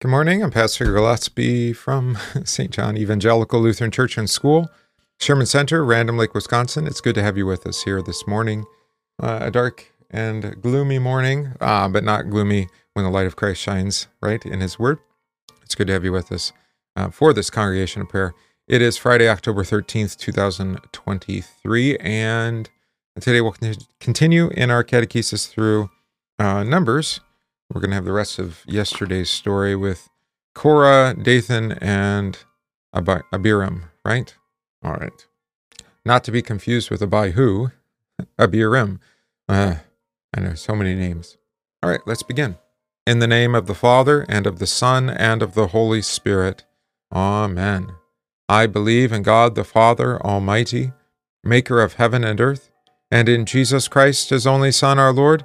Good morning. I'm Pastor Gillespie from St. John Evangelical Lutheran Church and School, Sherman Center, Random Lake, Wisconsin. It's good to have you with us here this morning. Uh, a dark and gloomy morning, uh, but not gloomy when the light of Christ shines, right, in His Word. It's good to have you with us uh, for this congregation of prayer. It is Friday, October 13th, 2023, and today we'll continue in our catechesis through uh, Numbers we're going to have the rest of yesterday's story with Korah, Dathan, and Ab- Abiram, right? All right. Not to be confused with Abihu, Abiram. Uh, I know so many names. All right, let's begin. In the name of the Father, and of the Son, and of the Holy Spirit. Amen. I believe in God the Father Almighty, maker of heaven and earth, and in Jesus Christ, his only Son, our Lord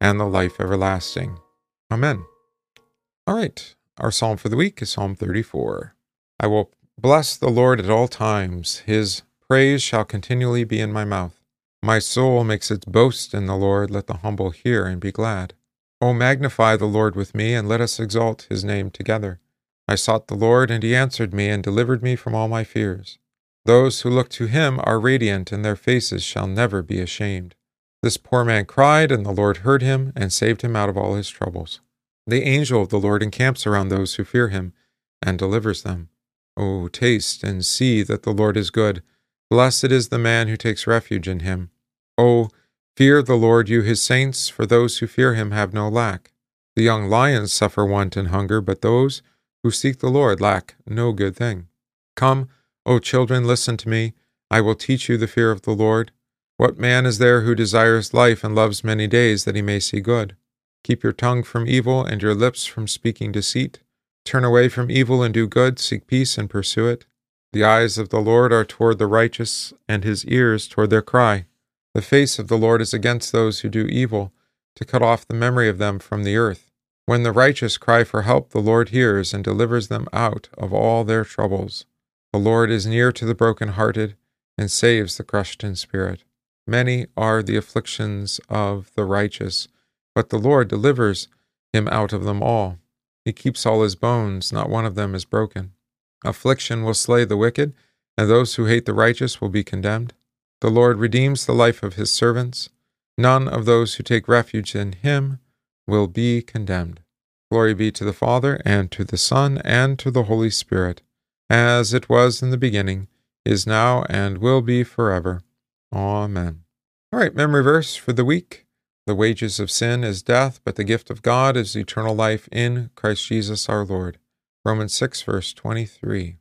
and the life everlasting. Amen. All right, our psalm for the week is Psalm 34. I will bless the Lord at all times, his praise shall continually be in my mouth. My soul makes its boast in the Lord, let the humble hear and be glad. O magnify the Lord with me, and let us exalt his name together. I sought the Lord, and he answered me, and delivered me from all my fears. Those who look to him are radiant, and their faces shall never be ashamed. This poor man cried, and the Lord heard him and saved him out of all his troubles. The angel of the Lord encamps around those who fear him and delivers them. O taste and see that the Lord is good. Blessed is the man who takes refuge in him. O fear the Lord, you his saints, for those who fear him have no lack. The young lions suffer want and hunger, but those who seek the Lord lack no good thing. Come, O children, listen to me. I will teach you the fear of the Lord. What man is there who desires life and loves many days that he may see good? Keep your tongue from evil and your lips from speaking deceit. Turn away from evil and do good, seek peace and pursue it. The eyes of the Lord are toward the righteous, and his ears toward their cry. The face of the Lord is against those who do evil, to cut off the memory of them from the earth. When the righteous cry for help, the Lord hears and delivers them out of all their troubles. The Lord is near to the broken-hearted and saves the crushed in spirit. Many are the afflictions of the righteous, but the Lord delivers him out of them all. He keeps all his bones, not one of them is broken. Affliction will slay the wicked, and those who hate the righteous will be condemned. The Lord redeems the life of his servants. None of those who take refuge in him will be condemned. Glory be to the Father, and to the Son, and to the Holy Spirit, as it was in the beginning, is now, and will be forever. Amen. All right, memory verse for the week. The wages of sin is death, but the gift of God is eternal life in Christ Jesus our Lord. Romans 6, verse 23.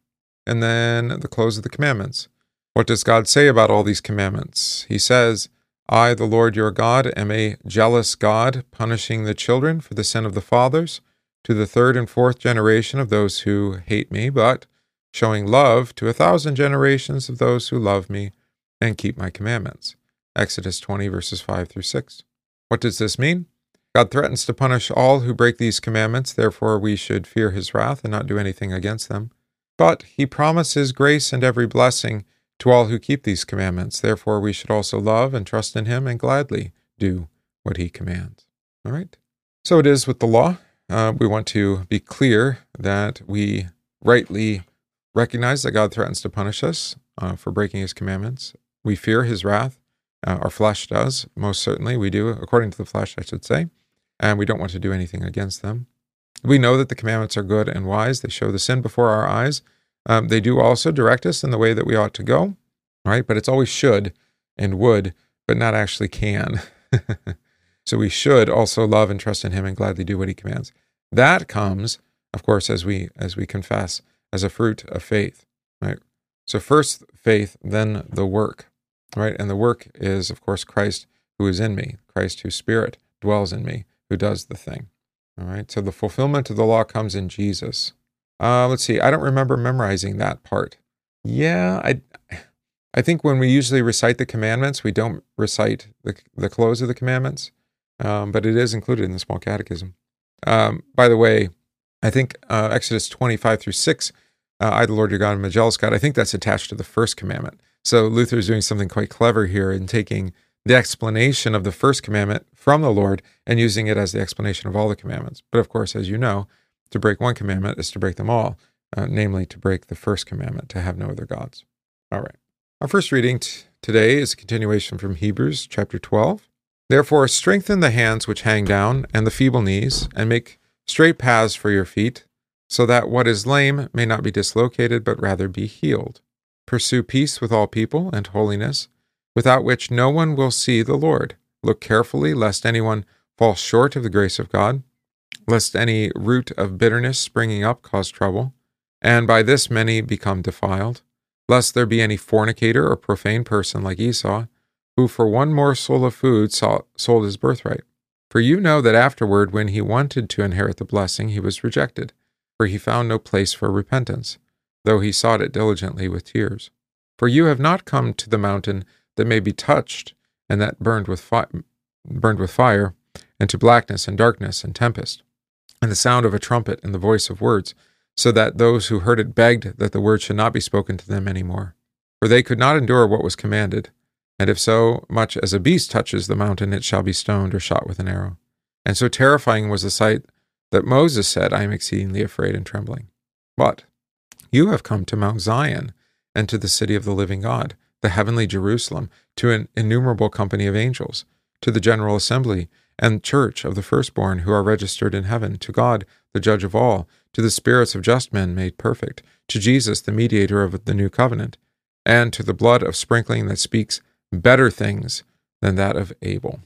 And then the close of the commandments. What does God say about all these commandments? He says, I, the Lord your God, am a jealous God, punishing the children for the sin of the fathers to the third and fourth generation of those who hate me, but showing love to a thousand generations of those who love me and keep my commandments. Exodus 20, verses 5 through 6. What does this mean? God threatens to punish all who break these commandments, therefore, we should fear his wrath and not do anything against them. But he promises grace and every blessing to all who keep these commandments, therefore, we should also love and trust in him and gladly do what he commands. All right? So it is with the law. Uh, we want to be clear that we rightly recognize that God threatens to punish us uh, for breaking his commandments, we fear his wrath. Uh, our flesh does, most certainly. We do, according to the flesh, I should say. And we don't want to do anything against them. We know that the commandments are good and wise. They show the sin before our eyes. Um, they do also direct us in the way that we ought to go, right? But it's always should and would, but not actually can. so we should also love and trust in him and gladly do what he commands. That comes, of course, as we as we confess, as a fruit of faith, right? So first faith, then the work right? And the work is, of course, Christ who is in me, Christ whose spirit dwells in me, who does the thing. All right. So the fulfillment of the law comes in Jesus. Uh, let's see. I don't remember memorizing that part. Yeah, I, I think when we usually recite the commandments, we don't recite the the close of the commandments, um, but it is included in the small catechism. Um, by the way, I think uh, Exodus twenty five through six, uh, I the Lord your God am a jealous God. I think that's attached to the first commandment. So Luther is doing something quite clever here in taking the explanation of the first commandment from the Lord and using it as the explanation of all the commandments. But of course, as you know, to break one commandment is to break them all, uh, namely to break the first commandment, to have no other gods. All right. Our first reading t- today is a continuation from Hebrews chapter 12. Therefore, strengthen the hands which hang down and the feeble knees, and make straight paths for your feet, so that what is lame may not be dislocated, but rather be healed. Pursue peace with all people and holiness without which no one will see the Lord. Look carefully, lest anyone fall short of the grace of God, lest any root of bitterness springing up cause trouble, and by this many become defiled, lest there be any fornicator or profane person like Esau, who for one morsel of food sold his birthright. For you know that afterward, when he wanted to inherit the blessing, he was rejected, for he found no place for repentance, though he sought it diligently with tears. For you have not come to the mountain that may be touched and that burned with, fi- burned with fire, and to blackness and darkness and tempest, and the sound of a trumpet and the voice of words, so that those who heard it begged that the word should not be spoken to them any more. For they could not endure what was commanded, and if so much as a beast touches the mountain, it shall be stoned or shot with an arrow. And so terrifying was the sight that Moses said, I am exceedingly afraid and trembling. But you have come to Mount Zion and to the city of the living God the heavenly Jerusalem, to an innumerable company of angels, to the general assembly and church of the firstborn who are registered in heaven, to God, the judge of all, to the spirits of just men made perfect, to Jesus, the mediator of the new covenant, and to the blood of sprinkling that speaks better things than that of Abel.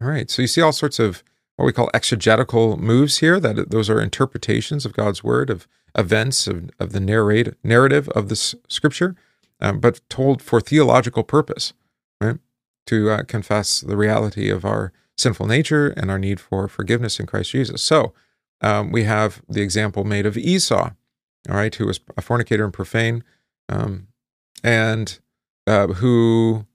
All right, so you see all sorts of what we call exegetical moves here, that those are interpretations of God's word, of events, of, of the narrate, narrative of the scripture um, but told for theological purpose, right? To uh, confess the reality of our sinful nature and our need for forgiveness in Christ Jesus. So um, we have the example made of Esau, all right, who was a fornicator and profane, um, and uh, who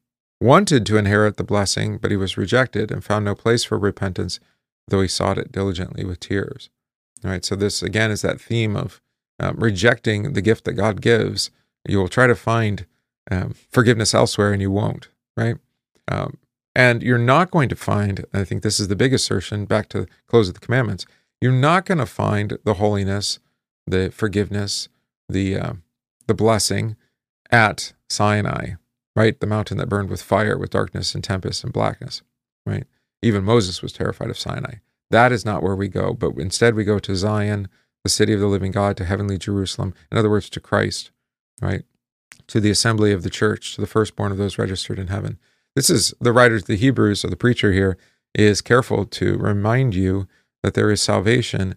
wanted to inherit the blessing, but he was rejected and found no place for repentance, though he sought it diligently with tears. All right, so this again is that theme of um, rejecting the gift that God gives you will try to find um, forgiveness elsewhere and you won't, right? Um, and you're not going to find, I think this is the big assertion, back to close of the commandments, you're not going to find the holiness, the forgiveness, the, uh, the blessing at Sinai, right? The mountain that burned with fire, with darkness and tempest and blackness, right? Even Moses was terrified of Sinai. That is not where we go, but instead we go to Zion, the city of the living God, to heavenly Jerusalem, in other words, to Christ, right? To the assembly of the church, to the firstborn of those registered in heaven. This is the writer to the Hebrews, or the preacher here, is careful to remind you that there is salvation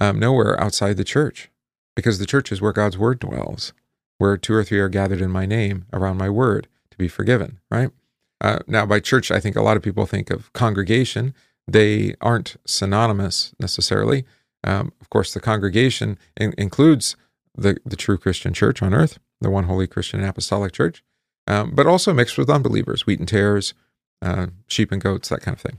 um, nowhere outside the church, because the church is where God's word dwells, where two or three are gathered in my name around my word to be forgiven, right? Uh, now, by church, I think a lot of people think of congregation. They aren't synonymous necessarily. Um, of course, the congregation in- includes the, the true Christian church on earth, the one holy Christian and apostolic church, um, but also mixed with unbelievers, wheat and tares, uh, sheep and goats, that kind of thing.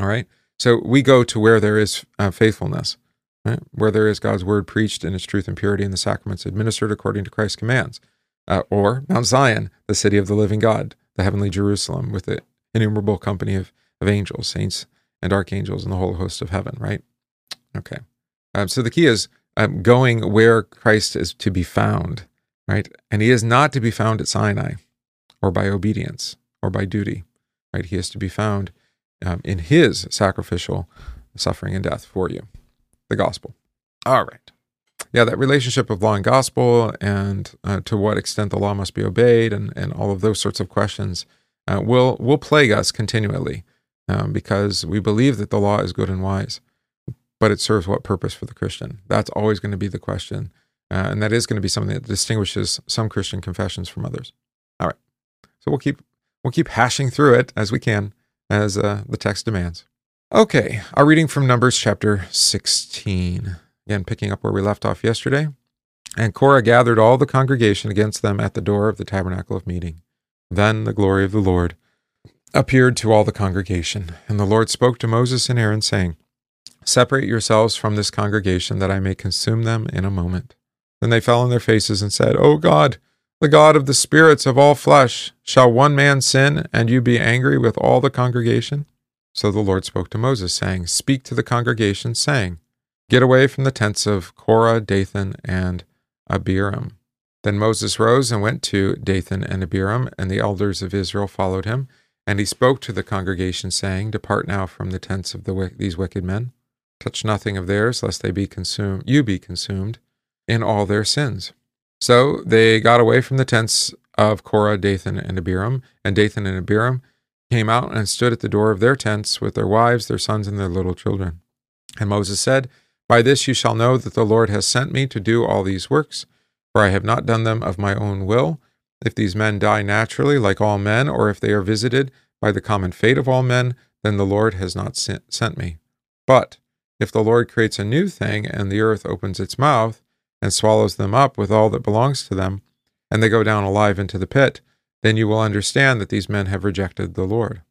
All right. So we go to where there is uh, faithfulness, right? where there is God's word preached in its truth and purity and the sacraments administered according to Christ's commands. Uh, or Mount Zion, the city of the living God, the heavenly Jerusalem, with the innumerable company of, of angels, saints, and archangels, and the whole host of heaven, right? Okay. Um, so the key is um, going where Christ is to be found, right? And he is not to be found at Sinai or by obedience or by duty, right? He is to be found um, in his sacrificial suffering and death for you, the gospel. All right. Yeah, that relationship of law and gospel and uh, to what extent the law must be obeyed and, and all of those sorts of questions uh, will, will plague us continually um, because we believe that the law is good and wise but it serves what purpose for the Christian? That's always going to be the question. Uh, and that is going to be something that distinguishes some Christian confessions from others. All right. So we'll keep we'll keep hashing through it as we can as uh, the text demands. Okay, our reading from Numbers chapter 16. Again, picking up where we left off yesterday. And Korah gathered all the congregation against them at the door of the tabernacle of meeting. Then the glory of the Lord appeared to all the congregation. And the Lord spoke to Moses and Aaron, saying, Separate yourselves from this congregation, that I may consume them in a moment. Then they fell on their faces and said, O God, the God of the spirits of all flesh, shall one man sin, and you be angry with all the congregation? So the Lord spoke to Moses, saying, Speak to the congregation, saying, Get away from the tents of Korah, Dathan, and Abiram. Then Moses rose and went to Dathan and Abiram, and the elders of Israel followed him. And he spoke to the congregation, saying, Depart now from the tents of the, these wicked men. Touch nothing of theirs, lest they be consumed, you be consumed in all their sins. So they got away from the tents of Korah, Dathan, and Abiram, and Dathan and Abiram came out and stood at the door of their tents with their wives, their sons, and their little children. And Moses said, By this you shall know that the Lord has sent me to do all these works, for I have not done them of my own will, if these men die naturally, like all men, or if they are visited by the common fate of all men, then the Lord has not sent me. But if the Lord creates a new thing, and the earth opens its mouth, and swallows them up with all that belongs to them, and they go down alive into the pit, then you will understand that these men have rejected the Lord.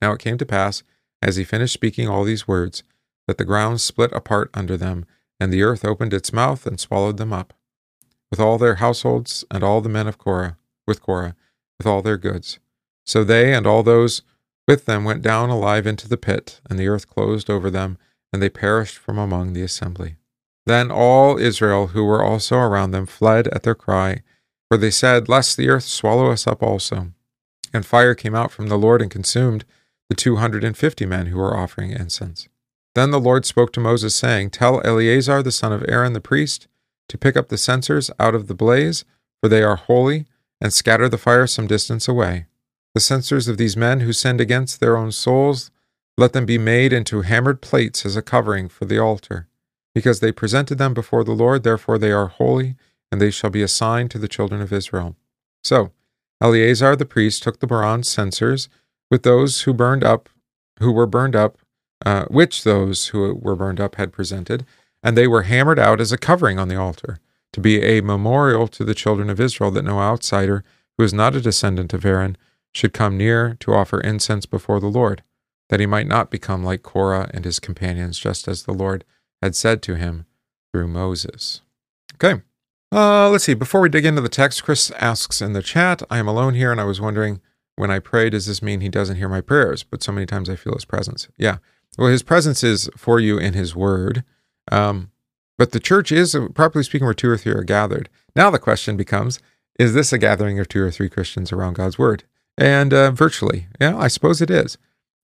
Now it came to pass, as he finished speaking all these words, that the ground split apart under them, and the earth opened its mouth and swallowed them up with all their households and all the men of Korah, with Korah, with all their goods. So they and all those with them went down alive into the pit, and the earth closed over them, and they perished from among the assembly. Then all Israel who were also around them fled at their cry, for they said, Lest the earth swallow us up also. And fire came out from the Lord and consumed the two hundred and fifty men who were offering incense. Then the Lord spoke to Moses, saying, Tell Eleazar the son of Aaron the priest, to pick up the censers out of the blaze, for they are holy, and scatter the fire some distance away. The censers of these men who sinned against their own souls, let them be made into hammered plates as a covering for the altar. Because they presented them before the Lord, therefore they are holy, and they shall be a sign to the children of Israel. So Eleazar the priest took the bronze censers with those who burned up, who were burned up, uh, which those who were burned up had presented, and they were hammered out as a covering on the altar, to be a memorial to the children of Israel that no outsider who is not a descendant of Aaron should come near to offer incense before the Lord, that he might not become like Korah and his companions, just as the Lord had said to him through Moses. Okay. Uh, let's see. Before we dig into the text, Chris asks in the chat, I am alone here, and I was wondering when I pray, does this mean he doesn't hear my prayers? But so many times I feel his presence. Yeah. Well, his presence is for you in his word. Um, but the church is, properly speaking, where two or three are gathered. Now the question becomes is this a gathering of two or three Christians around God's word? And uh, virtually, yeah, I suppose it is.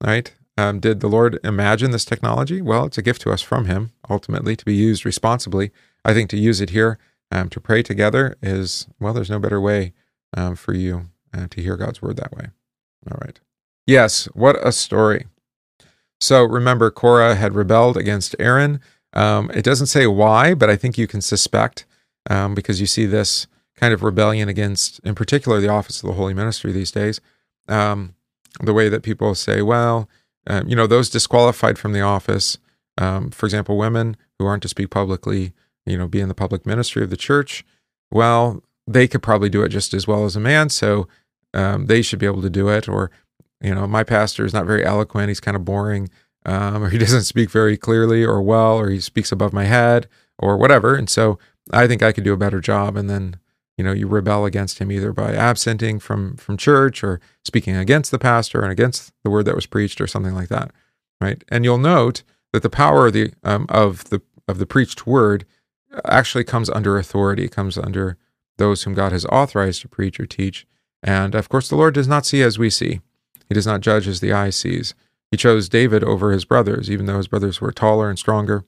Right? Um, did the Lord imagine this technology? Well, it's a gift to us from Him, ultimately, to be used responsibly. I think to use it here um, to pray together is, well, there's no better way um, for you uh, to hear God's word that way. All right. Yes, what a story. So remember, Korah had rebelled against Aaron. Um, it doesn't say why, but I think you can suspect um, because you see this kind of rebellion against, in particular, the office of the holy ministry these days. Um, the way that people say, well, uh, you know, those disqualified from the office, um, for example, women who aren't to speak publicly, you know, be in the public ministry of the church, well, they could probably do it just as well as a man, so um, they should be able to do it. Or you know, my pastor is not very eloquent. He's kind of boring, um, or he doesn't speak very clearly or well, or he speaks above my head or whatever. And so I think I could do a better job. And then, you know, you rebel against him either by absenting from from church or speaking against the pastor and against the word that was preached or something like that, right? And you'll note that the power of the um, of the of the preached word actually comes under authority, comes under those whom God has authorized to preach or teach. And of course, the Lord does not see as we see. He does not judge as the eye sees. He chose David over his brothers, even though his brothers were taller and stronger.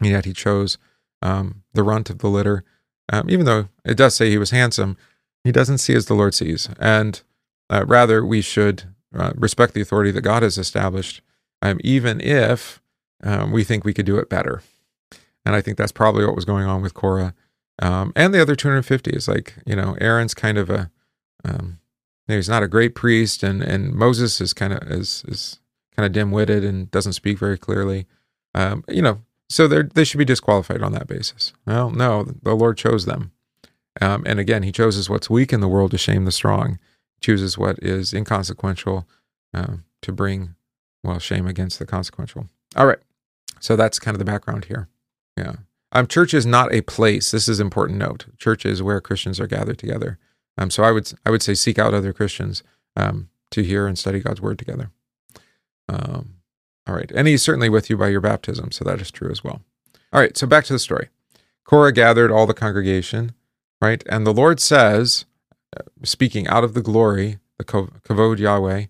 And yet he chose um, the runt of the litter. Um, even though it does say he was handsome, he doesn't see as the Lord sees. And uh, rather, we should uh, respect the authority that God has established, um, even if um, we think we could do it better. And I think that's probably what was going on with Korah um, and the other 250. Is like, you know, Aaron's kind of a um, he's not a great priest, and and Moses is kind of is is kind of dim witted and doesn't speak very clearly. Um, you know, so they they should be disqualified on that basis. Well, no, the Lord chose them, um, and again, He chooses what's weak in the world to shame the strong. He chooses what is inconsequential uh, to bring well shame against the consequential. All right, so that's kind of the background here. Yeah, um, church is not a place. This is important note. Church is where Christians are gathered together. Um, so I would I would say seek out other Christians um, to hear and study God's word together. Um, all right. And he's certainly with you by your baptism. So that is true as well. All right. So back to the story. Korah gathered all the congregation, right? And the Lord says, uh, speaking out of the glory, the kavod Yahweh,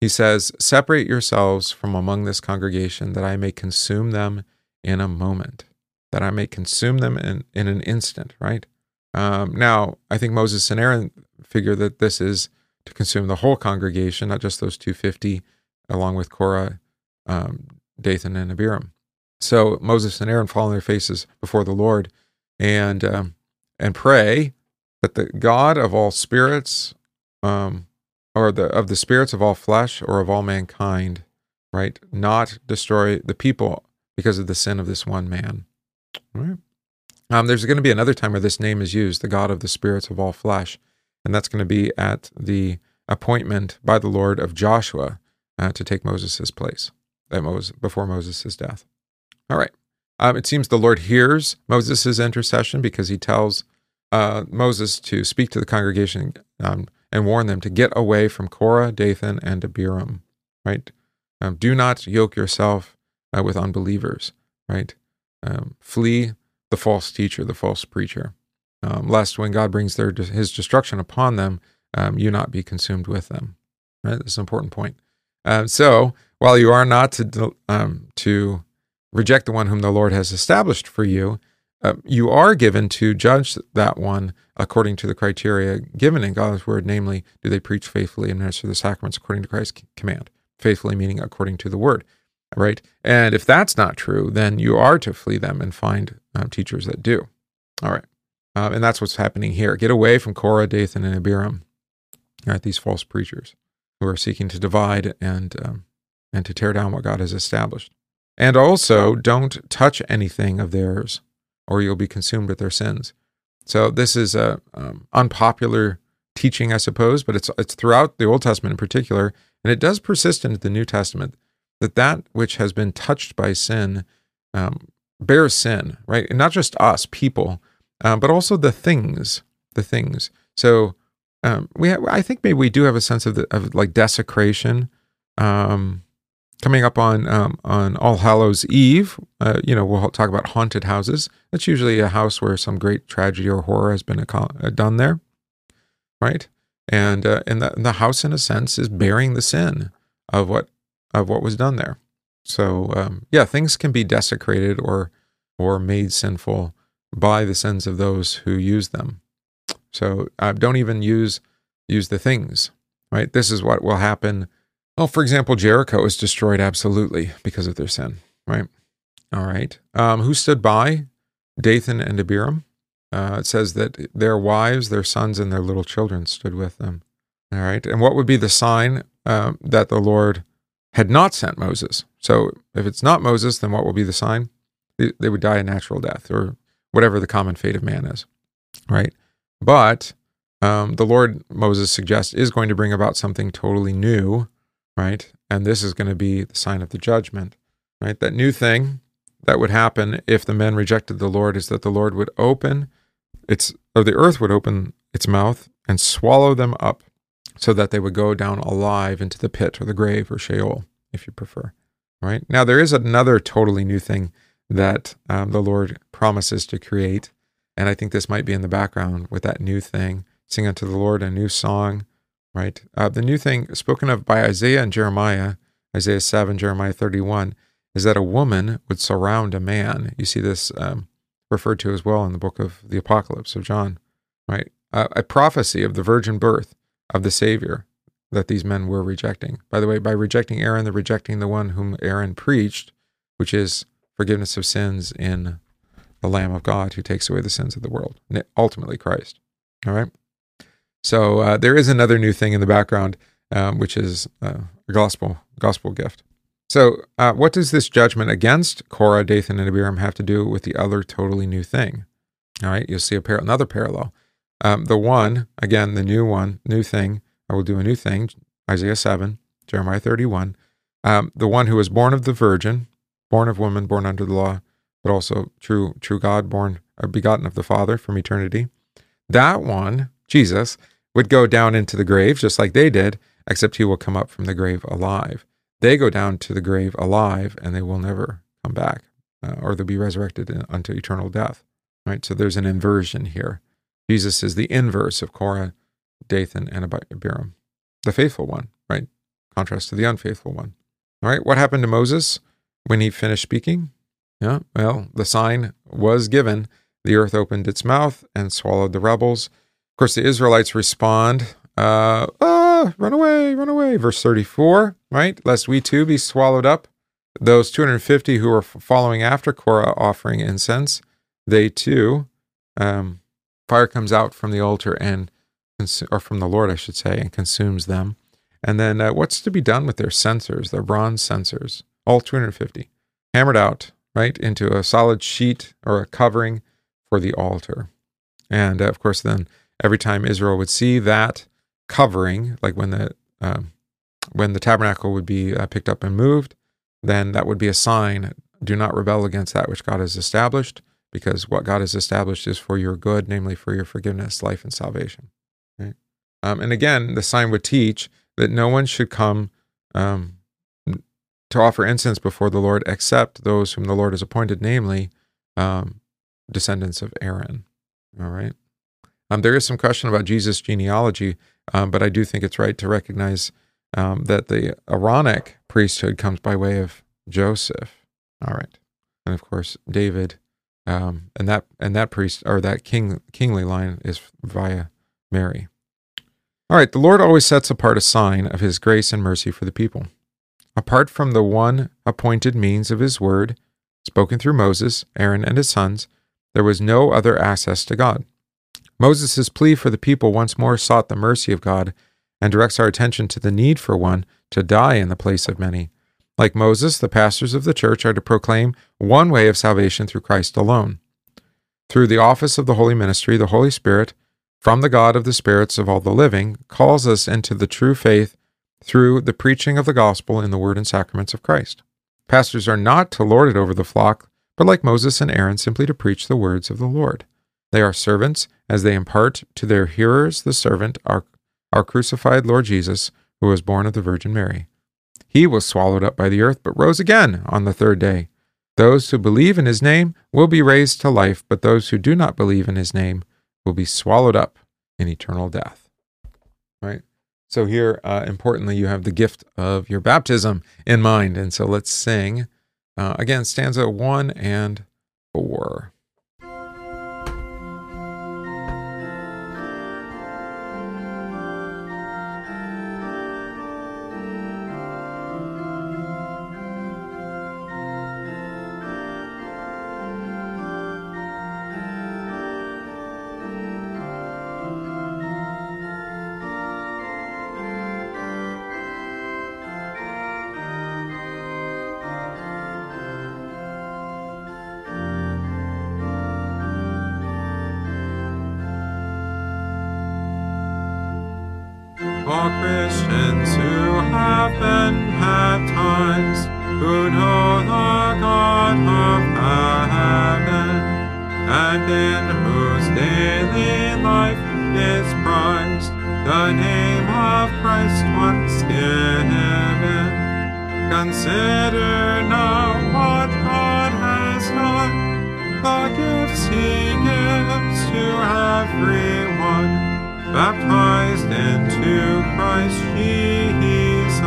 he says, Separate yourselves from among this congregation that I may consume them in a moment, that I may consume them in, in an instant, right? Um, now, I think Moses and Aaron figure that this is to consume the whole congregation, not just those 250, along with Korah um, Dathan and Abiram. So Moses and Aaron fall on their faces before the Lord and um, and pray that the God of all spirits, um, or the of the spirits of all flesh or of all mankind, right, not destroy the people because of the sin of this one man. Right. Um, there's going to be another time where this name is used, the God of the spirits of all flesh, and that's going to be at the appointment by the Lord of Joshua uh, to take Moses' place that Moses before Moses' death. All right. Um, it seems the Lord hears Moses' intercession because he tells uh, Moses to speak to the congregation um, and warn them to get away from Korah, Dathan, and Abiram. Right? Um, do not yoke yourself uh, with unbelievers. Right? Um, flee the false teacher, the false preacher, um, lest when God brings their his destruction upon them, um, you not be consumed with them. Right? This is an important point. so while you are not to um, to reject the one whom the Lord has established for you, uh, you are given to judge that one according to the criteria given in God's word, namely, do they preach faithfully and minister the sacraments according to Christ's command? Faithfully meaning according to the word, right? And if that's not true, then you are to flee them and find um, teachers that do. All right. Uh, and that's what's happening here. Get away from Korah, Dathan, and Abiram? These false preachers who are seeking to divide and um, and to tear down what God has established. And also, don't touch anything of theirs, or you'll be consumed with their sins. So this is a um, unpopular teaching, I suppose, but it's it's throughout the Old Testament in particular, and it does persist into the New Testament that that which has been touched by sin um, bears sin, right? And not just us, people, um, but also the things, the things. So um, we, have, I think maybe we do have a sense of the, of like desecration. Um, Coming up on um, on All Hallows Eve, uh, you know, we'll talk about haunted houses. That's usually a house where some great tragedy or horror has been uh, done there, right? And uh, and the, the house, in a sense, is bearing the sin of what of what was done there. So um, yeah, things can be desecrated or or made sinful by the sins of those who use them. So uh, don't even use use the things, right? This is what will happen well, for example, Jericho was destroyed absolutely because of their sin, right? All right. Um, who stood by? Dathan and Abiram. Uh, it says that their wives, their sons, and their little children stood with them. All right. And what would be the sign um, that the Lord had not sent Moses? So if it's not Moses, then what will be the sign? They, would die a natural death or whatever the common fate of man is, right? But um, the Lord, Moses suggests, is going to bring about something totally new right? And this is going to be the sign of the judgment, right? That new thing that would happen if the men rejected the Lord is that the Lord would open its, or the earth would open its mouth and swallow them up so that they would go down alive into the pit or the grave or Sheol, if you prefer, right? Now, there is another totally new thing that um, the Lord promises to create. And I think this might be in the background with that new thing. Sing unto the Lord a new song, right? Uh, the new thing spoken of by Isaiah and Jeremiah, Isaiah 7, Jeremiah 31, is that a woman would surround a man. You see this um, referred to as well in the book of the Apocalypse of John, right? Uh, a prophecy of the virgin birth of the Savior that these men were rejecting. By the way, by rejecting Aaron, they're rejecting the one whom Aaron preached, which is forgiveness of sins in the Lamb of God who takes away the sins of the world, ultimately Christ. All right. So uh, there is another new thing in the background, um, which is uh, a gospel gospel gift. So, uh, what does this judgment against Korah, Dathan, and Abiram have to do with the other totally new thing? All right, you'll see a par- another parallel. Um, the one, again, the new one, new thing, I will do a new thing, Isaiah 7, Jeremiah 31. Um, the one who was born of the virgin, born of woman, born under the law, but also true, true God, born or uh, begotten of the Father from eternity. That one, Jesus, would go down into the grave just like they did, except he will come up from the grave alive. They go down to the grave alive and they will never come back, uh, or they'll be resurrected unto eternal death. Right? So there's an inversion here. Jesus is the inverse of Korah, Dathan, and Abiram, the faithful one, right? Contrast to the unfaithful one. All right, what happened to Moses when he finished speaking? Yeah, well, the sign was given. The earth opened its mouth and swallowed the rebels. Of course, the Israelites respond, uh, ah, run away, run away. Verse 34, right? Lest we too be swallowed up. Those 250 who were following after Korah offering incense, they too um, fire comes out from the altar and or from the Lord, I should say, and consumes them. And then uh, what's to be done with their censers, their bronze censers? All 250 hammered out, right, into a solid sheet or a covering for the altar. And uh, of course, then every time Israel would see that covering, like when the um, when the tabernacle would be uh, picked up and moved, then that would be a sign: do not rebel against that which God has established because what God has established is for your good, namely for your forgiveness, life, and salvation. Um, and again, the sign would teach that no one should come um, to offer incense before the Lord except those whom the Lord has appointed, namely um, descendants of Aaron. All right. Um, there is some question about Jesus' genealogy, um, but I do think it's right to recognize um, that the Aaronic priesthood comes by way of Joseph. All right. And of course, David and that and that priest or that king kingly line is via Mary. All right, the Lord always sets apart a sign of his grace and mercy for the people. Apart from the one appointed means of his word, spoken through Moses, Aaron, and his sons, there was no other access to God. Moses' plea for the people once more sought the mercy of God and directs our attention to the need for one to die in the place of many, like Moses, the pastors of the church are to proclaim one way of salvation through Christ alone. Through the office of the holy ministry, the Holy Spirit, from the God of the spirits of all the living, calls us into the true faith through the preaching of the gospel in the word and sacraments of Christ. Pastors are not to lord it over the flock, but like Moses and Aaron, simply to preach the words of the Lord. They are servants as they impart to their hearers the servant, our, our crucified Lord Jesus, who was born of the Virgin Mary. He was swallowed up by the earth, but rose again on the third day. Those who believe in his name will be raised to life, but those who do not believe in his name will be swallowed up in eternal death. Right? So, here, uh, importantly, you have the gift of your baptism in mind. And so let's sing uh, again, stanza one and four. In whose daily life is prized the name of Christ once given. Consider now what God has done, the gifts he gives to everyone baptized into Christ Jesus.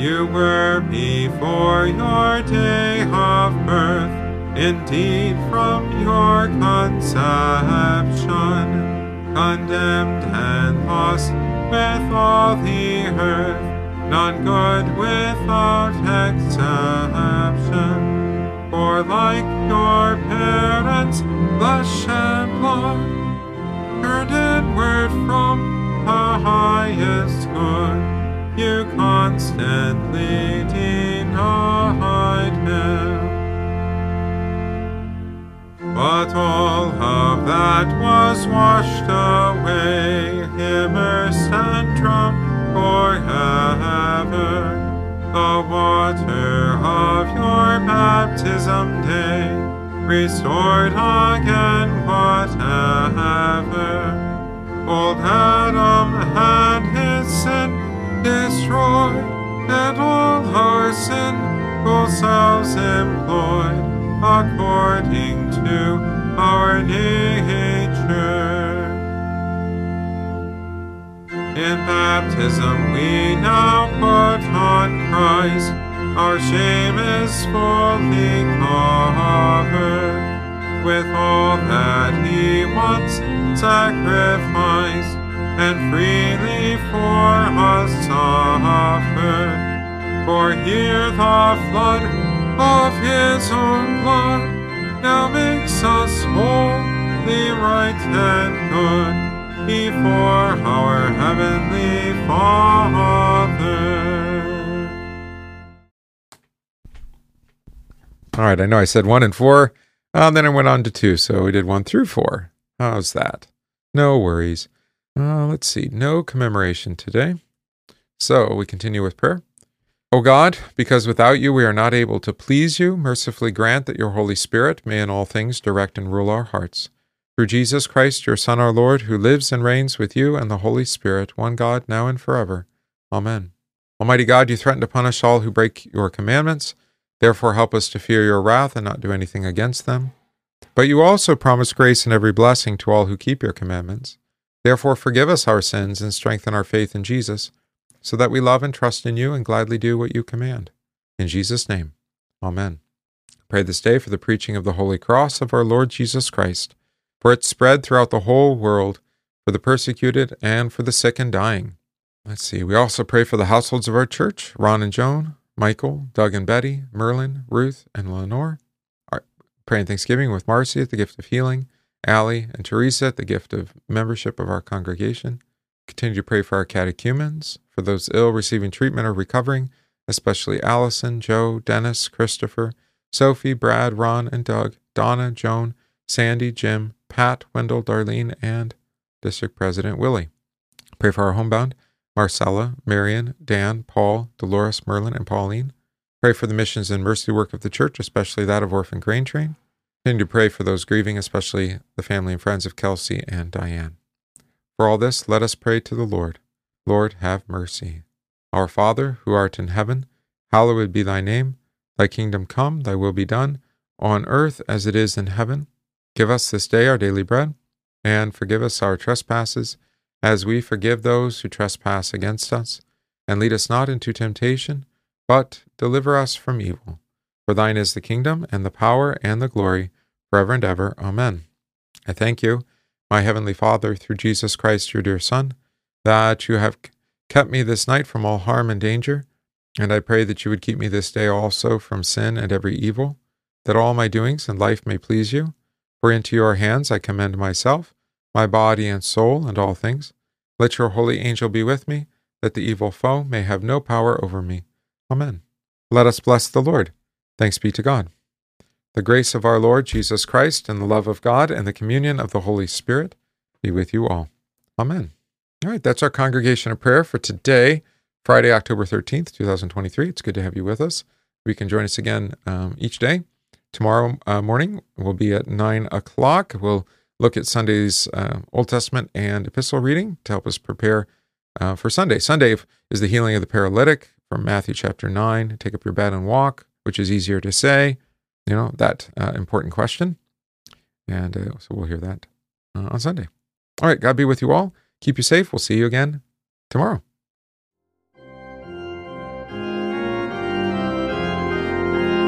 You were before your day of birth, indeed from your conception, condemned and lost with all the earth, none good without exception. For like your parents, flesh and blood, turned inward from the highest good, you constantly denied him. But all of that was washed away, immersed and drowned forever. The water of your baptism day restored again whatever. Old Adam had his sin destroyed, and all our sinful selves employed baptism we now put on Christ, our shame is fully covered with all that he once sacrificed and freely for us suffered. For here the flood of his own blood. Now makes us holy, right, and good before our heavenly Father. All right, I know I said one and four, uh, then I went on to two, so we did one through four. How's that? No worries. Uh, let's see, no commemoration today. So we continue with prayer. O God, because without you we are not able to please you, mercifully grant that your Holy Spirit may in all things direct and rule our hearts. Through Jesus Christ, your Son, our Lord, who lives and reigns with you and the Holy Spirit, one God, now and forever. Amen. Almighty God, you threaten to punish all who break your commandments. Therefore, help us to fear your wrath and not do anything against them. But you also promise grace and every blessing to all who keep your commandments. Therefore, forgive us our sins and strengthen our faith in Jesus, so that we love and trust in you and gladly do what you command. In Jesus' name, Amen. Pray this day for the preaching of the Holy Cross of our Lord Jesus Christ, for it spread throughout the whole world, for the persecuted, and for the sick and dying. Let's see. We also pray for the households of our church Ron and Joan, Michael, Doug and Betty, Merlin, Ruth, and Lenore. Praying Thanksgiving with Marcy at the gift of healing, Allie and Teresa at the gift of membership of our congregation. Continue to pray for our catechumens, for those ill receiving treatment or recovering, especially Allison, Joe, Dennis, Christopher, Sophie, Brad, Ron, and Doug, Donna, Joan, Sandy, Jim, Pat, Wendell, Darlene, and District President Willie. Pray for our homebound, Marcella, Marion, Dan, Paul, Dolores, Merlin, and Pauline. Pray for the missions and mercy work of the church, especially that of Orphan Grain Train. Continue to pray for those grieving, especially the family and friends of Kelsey and Diane. For all this, let us pray to the Lord. Lord, have mercy. Our Father, who art in heaven, hallowed be thy name. Thy kingdom come, thy will be done, on earth as it is in heaven. Give us this day our daily bread, and forgive us our trespasses, as we forgive those who trespass against us. And lead us not into temptation, but deliver us from evil. For thine is the kingdom, and the power, and the glory, forever and ever. Amen. I thank you, my heavenly Father, through Jesus Christ, your dear Son, that you have kept me this night from all harm and danger. And I pray that you would keep me this day also from sin and every evil, that all my doings and life may please you. For into your hands I commend myself, my body and soul, and all things. Let your holy angel be with me, that the evil foe may have no power over me. Amen. Let us bless the Lord. Thanks be to God. The grace of our Lord Jesus Christ, and the love of God, and the communion of the Holy Spirit be with you all. Amen. All right, that's our congregation of prayer for today, Friday, October 13th, 2023. It's good to have you with us. We can join us again um, each day. Tomorrow uh, morning will be at 9 o'clock. We'll look at Sunday's uh, Old Testament and epistle reading to help us prepare uh, for Sunday. Sunday is the healing of the paralytic from Matthew chapter 9. Take up your bed and walk, which is easier to say, you know, that uh, important question. And uh, so we'll hear that uh, on Sunday. All right, God be with you all. Keep you safe. We'll see you again tomorrow.